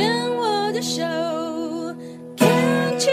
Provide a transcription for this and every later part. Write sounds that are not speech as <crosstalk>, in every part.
牵我的手，Can you？。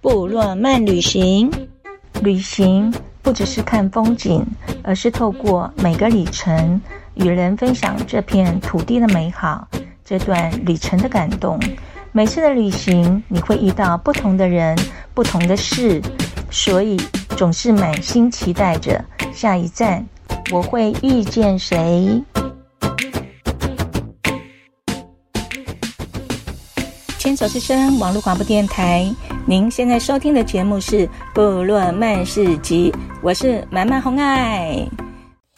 部落漫旅行，旅行不只是看风景，而是透过每个里程，与人分享这片土地的美好，这段旅程的感动。每次的旅行，你会遇到不同的人、不同的事，所以总是满心期待着下一站我会遇见谁。牵手之声网络广播电台，您现在收听的节目是《部落漫事集》，我是满满红爱。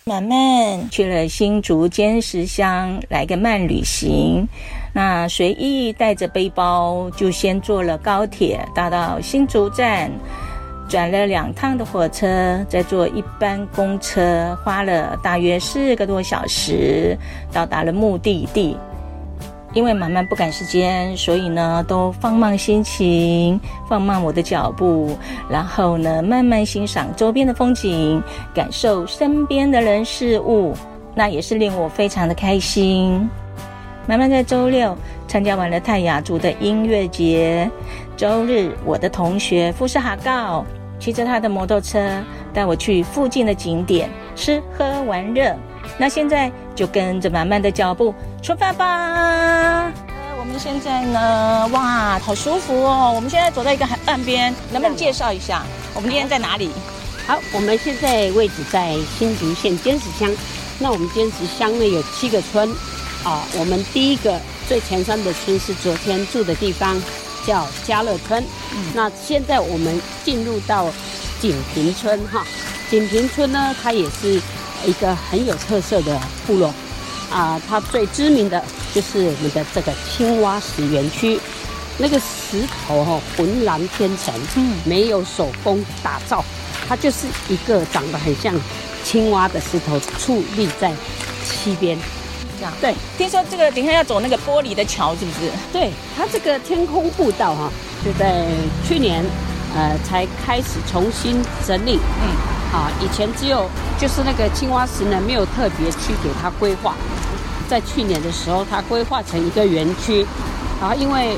满满去了新竹尖石乡来个慢旅行，那随意带着背包，就先坐了高铁，搭到新竹站，转了两趟的火车，再坐一班公车，花了大约四个多小时，到达了目的地。因为满满不赶时间，所以呢，都放慢心情，放慢我的脚步，然后呢，慢慢欣赏周边的风景，感受身边的人事物，那也是令我非常的开心。满满在周六参加完了泰雅族的音乐节，周日我的同学富士哈告骑着他的摩托车带我去附近的景点吃喝玩乐。那现在就跟着满满的脚步出发吧。呃，我们现在呢，哇，好舒服哦！我们现在走在一个海岸边，能不能介绍一下我们今天在哪里？好，我们现在位置在新竹县尖石乡。那我们尖石乡呢有七个村啊，我们第一个最前山的村是昨天住的地方，叫嘉乐村。嗯，那现在我们进入到锦屏村哈，锦屏村呢，它也是。一个很有特色的部落，啊，它最知名的就是我们的这个青蛙石园区，那个石头哈浑然天成，嗯，没有手工打造，它就是一个长得很像青蛙的石头矗立在溪边，这样对。听说这个等一下要走那个玻璃的桥，是不是？对，它这个天空步道哈，就在去年呃才开始重新整理，嗯。啊，以前只有就是那个青蛙石呢，没有特别去给它规划。在去年的时候，它规划成一个园区，然后因为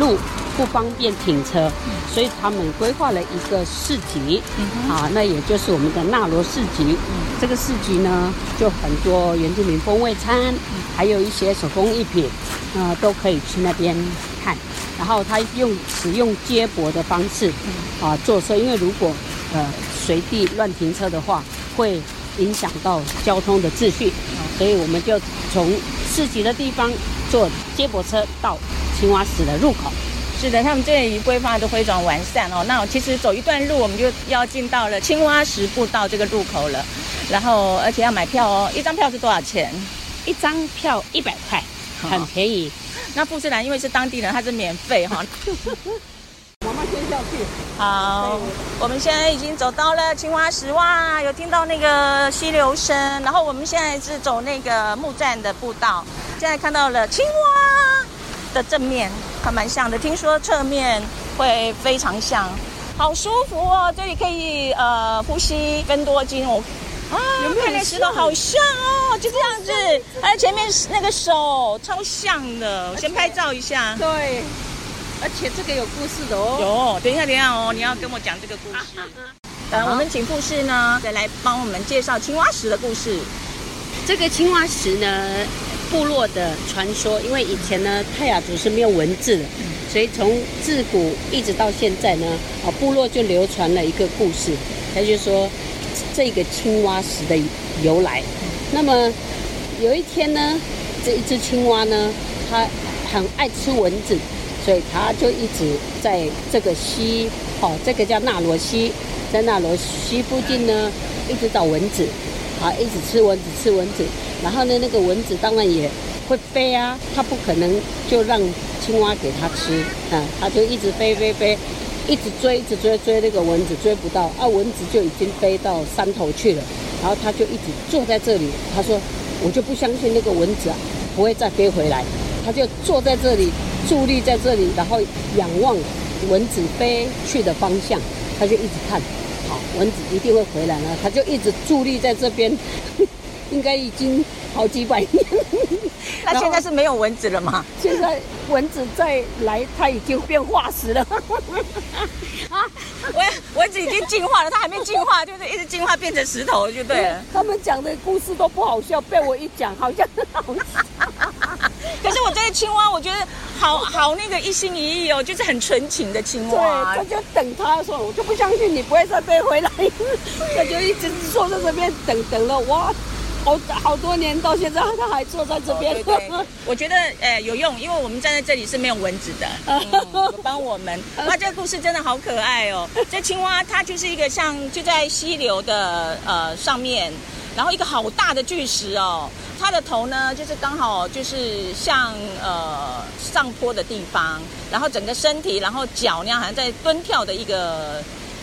路不方便停车，所以他们规划了一个市集。啊，那也就是我们的纳罗市集。这个市集呢，就很多原住民风味餐，还有一些手工艺品，啊，都可以去那边看。然后他用使用接驳的方式啊坐车，因为如果呃。随地乱停车的话，会影响到交通的秩序，所以我们就从市集的地方坐接驳车到青蛙石的入口。是的，他们这里规划都非常完善哦。那其实走一段路，我们就要进到了青蛙石步道这个入口了。然后，而且要买票哦。一张票是多少钱？一张票一百块，很便宜。那富士兰因为是当地人，他是免费哈。妈 <laughs> 妈先下去。好，我们现在已经走到了青蛙石，哇，有听到那个溪流声。然后我们现在是走那个木栈的步道，现在看到了青蛙的正面，还蛮像的。听说侧面会非常像，好舒服哦。这里可以呃呼吸芬多精哦。<laughs> 啊，有没有看那石头好像哦，就这样子。还 <laughs> 有前面那个手超像的，我先拍照一下。对。而且这个有故事的哦。有，等一下，等一下哦，你要跟我讲这个故事。呃、啊，我们请护士呢再来帮我们介绍青蛙石的故事。这个青蛙石呢，部落的传说，因为以前呢泰雅族是没有文字的，所以从自古一直到现在呢，啊，部落就流传了一个故事，他就说这个青蛙石的由来。那么有一天呢，这一只青蛙呢，它很爱吃蚊子。所以他就一直在这个溪，哦，这个叫纳罗溪，在纳罗溪附近呢，一直找蚊子，啊，一直吃蚊子，吃蚊子。然后呢，那个蚊子当然也会飞啊，它不可能就让青蛙给它吃，啊，它就一直飞飞飞，一直追，一直追追那个蚊子，追不到，啊，蚊子就已经飞到山头去了。然后他就一直坐在这里，他说：“我就不相信那个蚊子啊，不会再飞回来。”他就坐在这里。伫立在这里，然后仰望蚊子飞去的方向，它就一直看，好，蚊子一定会回来了，它就一直伫立在这边，<laughs> 应该已经好几百年。那现在是没有蚊子了吗？现在蚊子再来，它已经变化石了。<laughs> 啊，蚊蚊子已经进化了，它还没进化，就是一直进化变成石头就对了。<laughs> 他们讲的故事都不好笑，被我一讲，好像很好笑。可是我这个青蛙，我觉得好好那个一心一意哦，就是很纯情的青蛙。对，他就等他的时候，我就不相信你不会再飞回来，他就一直坐在这边等等了哇。好好多年到现在，他还坐在这边。哦、对对，我觉得呃有用，因为我们站在这里是没有蚊子的，帮、嗯、我们。<laughs> 哇，这个故事真的好可爱哦！这青蛙它就是一个像就在溪流的呃上面，然后一个好大的巨石哦，它的头呢就是刚好就是像呃上坡的地方，然后整个身体，然后脚那样好像在蹲跳的一个。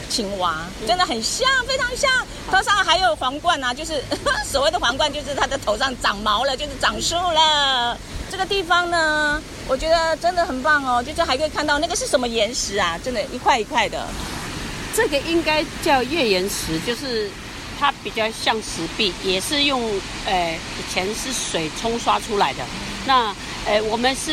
青蛙真的很像，非常像，头上还有皇冠啊，就是 <laughs> 所谓的皇冠，就是它的头上长毛了，就是长树了。这个地方呢，我觉得真的很棒哦，就是还可以看到那个是什么岩石啊，真的，一块一块的。这个应该叫月岩石，就是它比较像石壁，也是用呃以前是水冲刷出来的。那呃我们是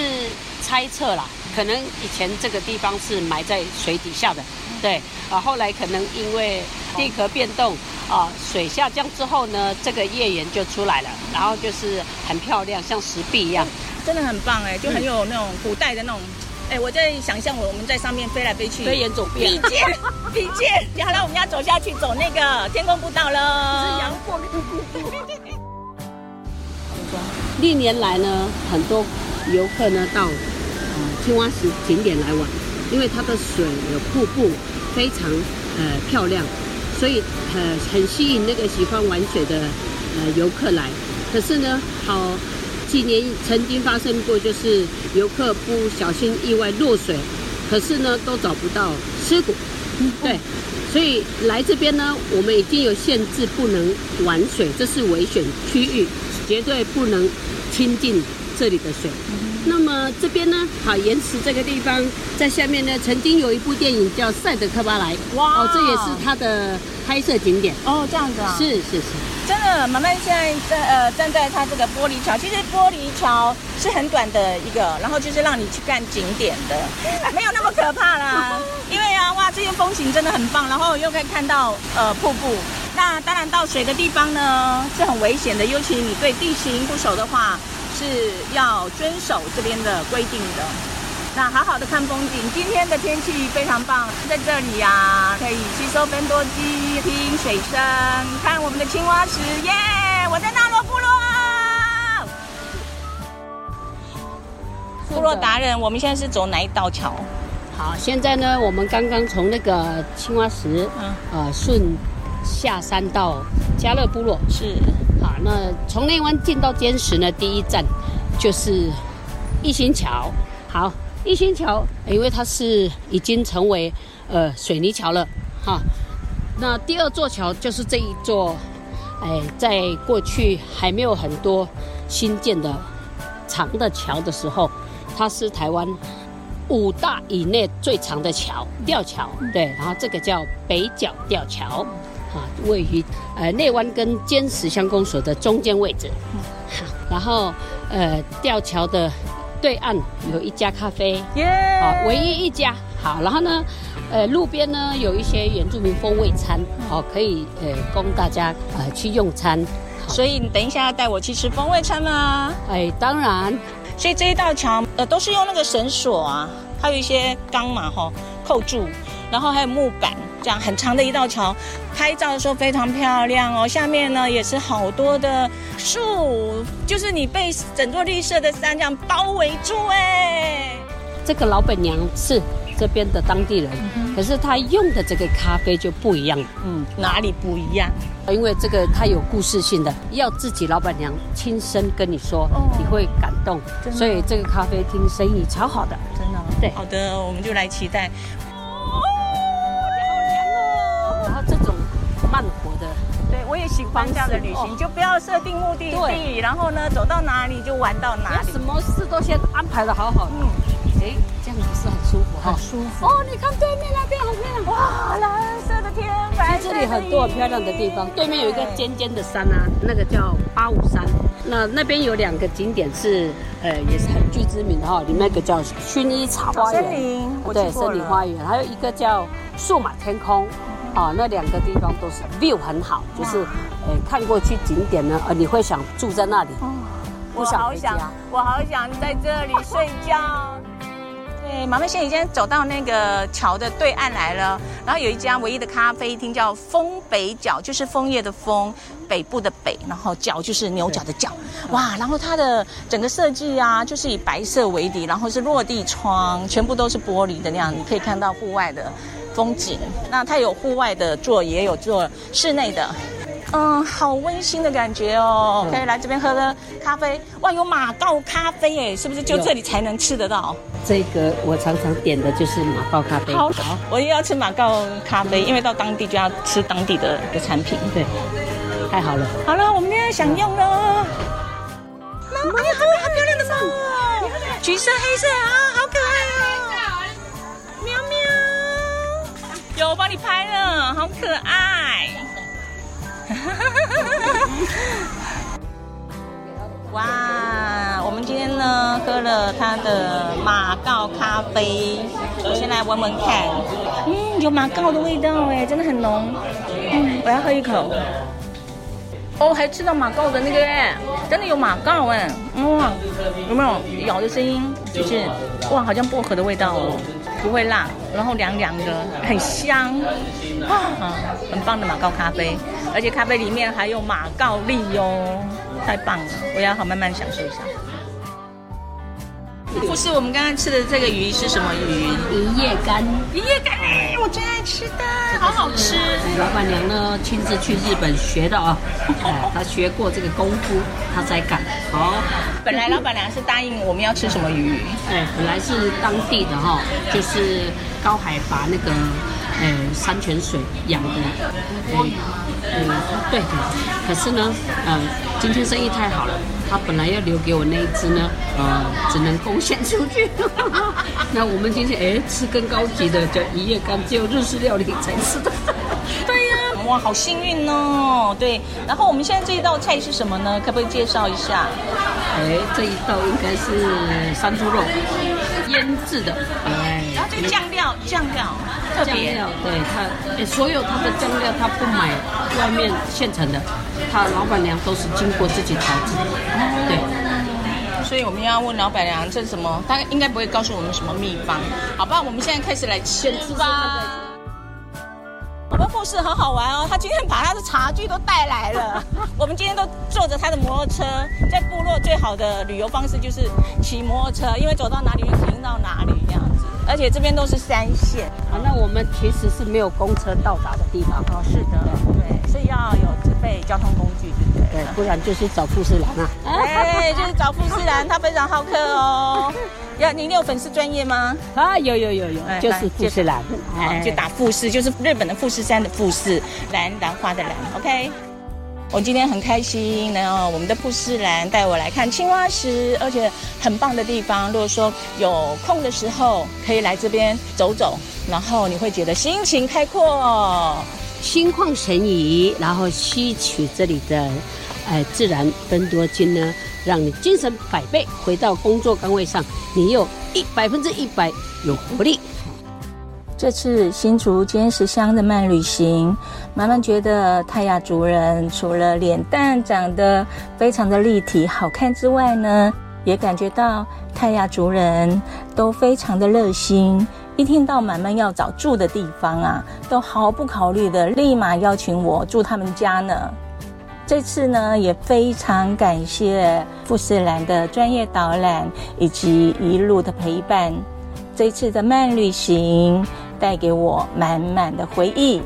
猜测啦，可能以前这个地方是埋在水底下的。对啊，后来可能因为地壳变动啊，水下降之后呢，这个月岩就出来了，然后就是很漂亮，像石壁一样，真的很棒哎，就很有那种古代的那种，哎、嗯，我在想象我我们在上面飞来飞去，飞檐走壁，比肩比肩，好了，我们要走下去走那个天空步道了，是阳光步道。历年来呢，很多游客呢到呃青蛙石景点来玩，因为它的水有瀑布。非常呃漂亮，所以呃很吸引那个喜欢玩水的呃游客来。可是呢，好几年曾经发生过，就是游客不小心意外落水，可是呢都找不到尸骨。对，所以来这边呢，我们已经有限制，不能玩水，这是危险区域，绝对不能亲近这里的水。那么这边呢，好岩石这个地方，在下面呢，曾经有一部电影叫《赛德克巴莱》，哇，哦，这也是它的拍摄景点。哦，这样子啊？是是是，真的。妈妈现在在呃站在它这个玻璃桥，其实玻璃桥是很短的一个，然后就是让你去看景点的，<laughs> 没有那么可怕啦。<laughs> 因为啊，哇，这些风景真的很棒，然后又可以看到呃瀑布。那当然到水的地方呢是很危险的，尤其你对地形不熟的话。是要遵守这边的规定的。那好好的看风景，今天的天气非常棒，在这里呀、啊，可以吸收芬多精，听水声，看我们的青蛙石，耶、yeah!！我在纳罗部落。部落达人，我们现在是走哪一道桥？好，现在呢，我们刚刚从那个青蛙石，嗯，呃，顺下山到加勒部落，是。好，那从内湾进到尖石呢，第一站就是一心桥。好，一心桥，因为它是已经成为呃水泥桥了。哈，那第二座桥就是这一座，哎，在过去还没有很多新建的长的桥的时候，它是台湾五大以内最长的桥，吊桥。对，然后这个叫北角吊桥。啊，位于呃内湾跟尖石乡公所的中间位置。好，然后呃吊桥的对岸有一家咖啡，耶，好，唯一一家。好，然后呢，呃路边呢有一些原住民风味餐，好，可以呃供大家呃去用餐。所以你等一下要带我去吃风味餐吗？哎，当然。所以这一道墙呃都是用那个绳索啊，还有一些钢嘛哈扣住，然后还有木板。这样很长的一道桥，拍照的时候非常漂亮哦。下面呢也是好多的树，就是你被整座绿色的山这样包围住哎。这个老板娘是这边的当地人，嗯、可是她用的这个咖啡就不一样。嗯，哪里不一样？因为这个它有故事性的，要自己老板娘亲身跟你说，哦、你会感动。所以这个咖啡厅生意超好的，真的。对，好的，我们就来期待。也喜欢这样的旅行，就不要设定目的地，然后呢，走到哪里就玩到哪里，什么事都先安排的好好的。嗯，哎，这样不是很舒服？很舒服。哦，你看对面那边好漂亮，哇，蓝色的天，白色的这里很多很漂亮的地方。对面有一个尖尖的山啊，那个叫八五山。那那边有两个景点是，呃，也是很具知名的哈。里面一个叫薰衣草花园，森林，对，森林花园，还有一个叫数码天空。啊，那两个地方都是 view 很好，就是，呃，看过去景点呢，呃，你会想住在那里。我好想，我好想在这里睡觉。对，马妹现在已经走到那个桥的对岸来了，然后有一家唯一的咖啡厅叫枫北角，就是枫叶的枫，北部的北，然后角就是牛角的角。哇，然后它的整个设计啊，就是以白色为底，然后是落地窗，全部都是玻璃的那样，你可以看到户外的风景。那它有户外的做，也有做室内的。嗯，好温馨的感觉哦！可以来这边喝个咖啡。哇，有马告咖啡哎，是不是就这里才能吃得到？这个我常常点的就是马告咖啡。好，好，我也要吃马告咖啡，因为到当地就要吃当地的的产品。对，太好了。好了，我们现在享用了。妈，哎呀，好漂亮的猫，橘色、黑色啊，有，我帮你拍了，好可爱。<laughs> 哇，我们今天呢喝了它的马告咖啡，我先来闻闻看，嗯，有马告的味道哎，真的很浓，嗯，我要喝一口。哦，还吃到马告的那个哎，真的有马告哎，嗯，有没有咬的声音？就是哇，好像薄荷的味道哦。不会辣，然后凉凉的，很香，啊，很棒的马告咖啡，而且咖啡里面还有马告粒哦，太棒了，我要好慢慢享受一下。不是我们刚刚吃的这个鱼是什么鱼？银叶干。银叶干，我最爱吃的，好好吃。老板娘呢亲自去日本学的啊，<laughs> 哎，她学过这个功夫，她才敢。哦，本来老板娘是答应我们要吃什么鱼？哎，本来是当地的哈，就是高海拔那个。呃，山泉水养的，呃，呃，对的。可是呢，呃，今天生意太好了，他本来要留给我那一只呢，呃，只能贡献出去。<laughs> 那我们今天哎，吃更高级的，叫一夜干，只有日式料理才吃的。<laughs> 对呀、啊，哇，好幸运哦。对，然后我们现在这一道菜是什么呢？可不可以介绍一下？哎，这一道应该是山猪肉，腌制的。哎，然后这个酱料，酱料。特别，对他，所有他的酱料他不买外面现成的，他老板娘都是经过自己调制的。对，所以我们要问老板娘这是什么，他应该不会告诉我们什么秘方，好吧？我们现在开始来吃吧。我们护士很好玩哦，他今天把他的茶具都带来了。<laughs> 我们今天都坐着他的摩托车，在部落最好的旅游方式就是骑摩托车，因为走到哪里就停到哪里这样子。而且这边都是山线，啊，那我们其实是没有公车到达的地方。哦，是的，对，所以要有自备交通工具，对不对？对，不然就是找富士兰啊。哎，就是找富士兰，他非常好客哦。<laughs> 要您有粉丝专业吗？啊，有有有有，就是富士兰，哎，就打富士，就是日本的富士山的富士，兰兰花的兰，OK。我今天很开心，然后我们的布斯兰带我来看青蛙石，而且很棒的地方。如果说有空的时候，可以来这边走走，然后你会觉得心情开阔，心旷神怡，然后吸取这里的，哎，自然芬多精呢，让你精神百倍，回到工作岗位上，你有一百分之一百有活力。这次新竹尖石乡的慢旅行，慢慢觉得泰雅族人除了脸蛋长得非常的立体好看之外呢，也感觉到泰雅族人都非常的热心。一听到慢慢要找住的地方啊，都毫不考虑的立马邀请我住他们家呢。这次呢，也非常感谢富士兰的专业导览以及一路的陪伴。这次的慢旅行。带给我满满的回忆。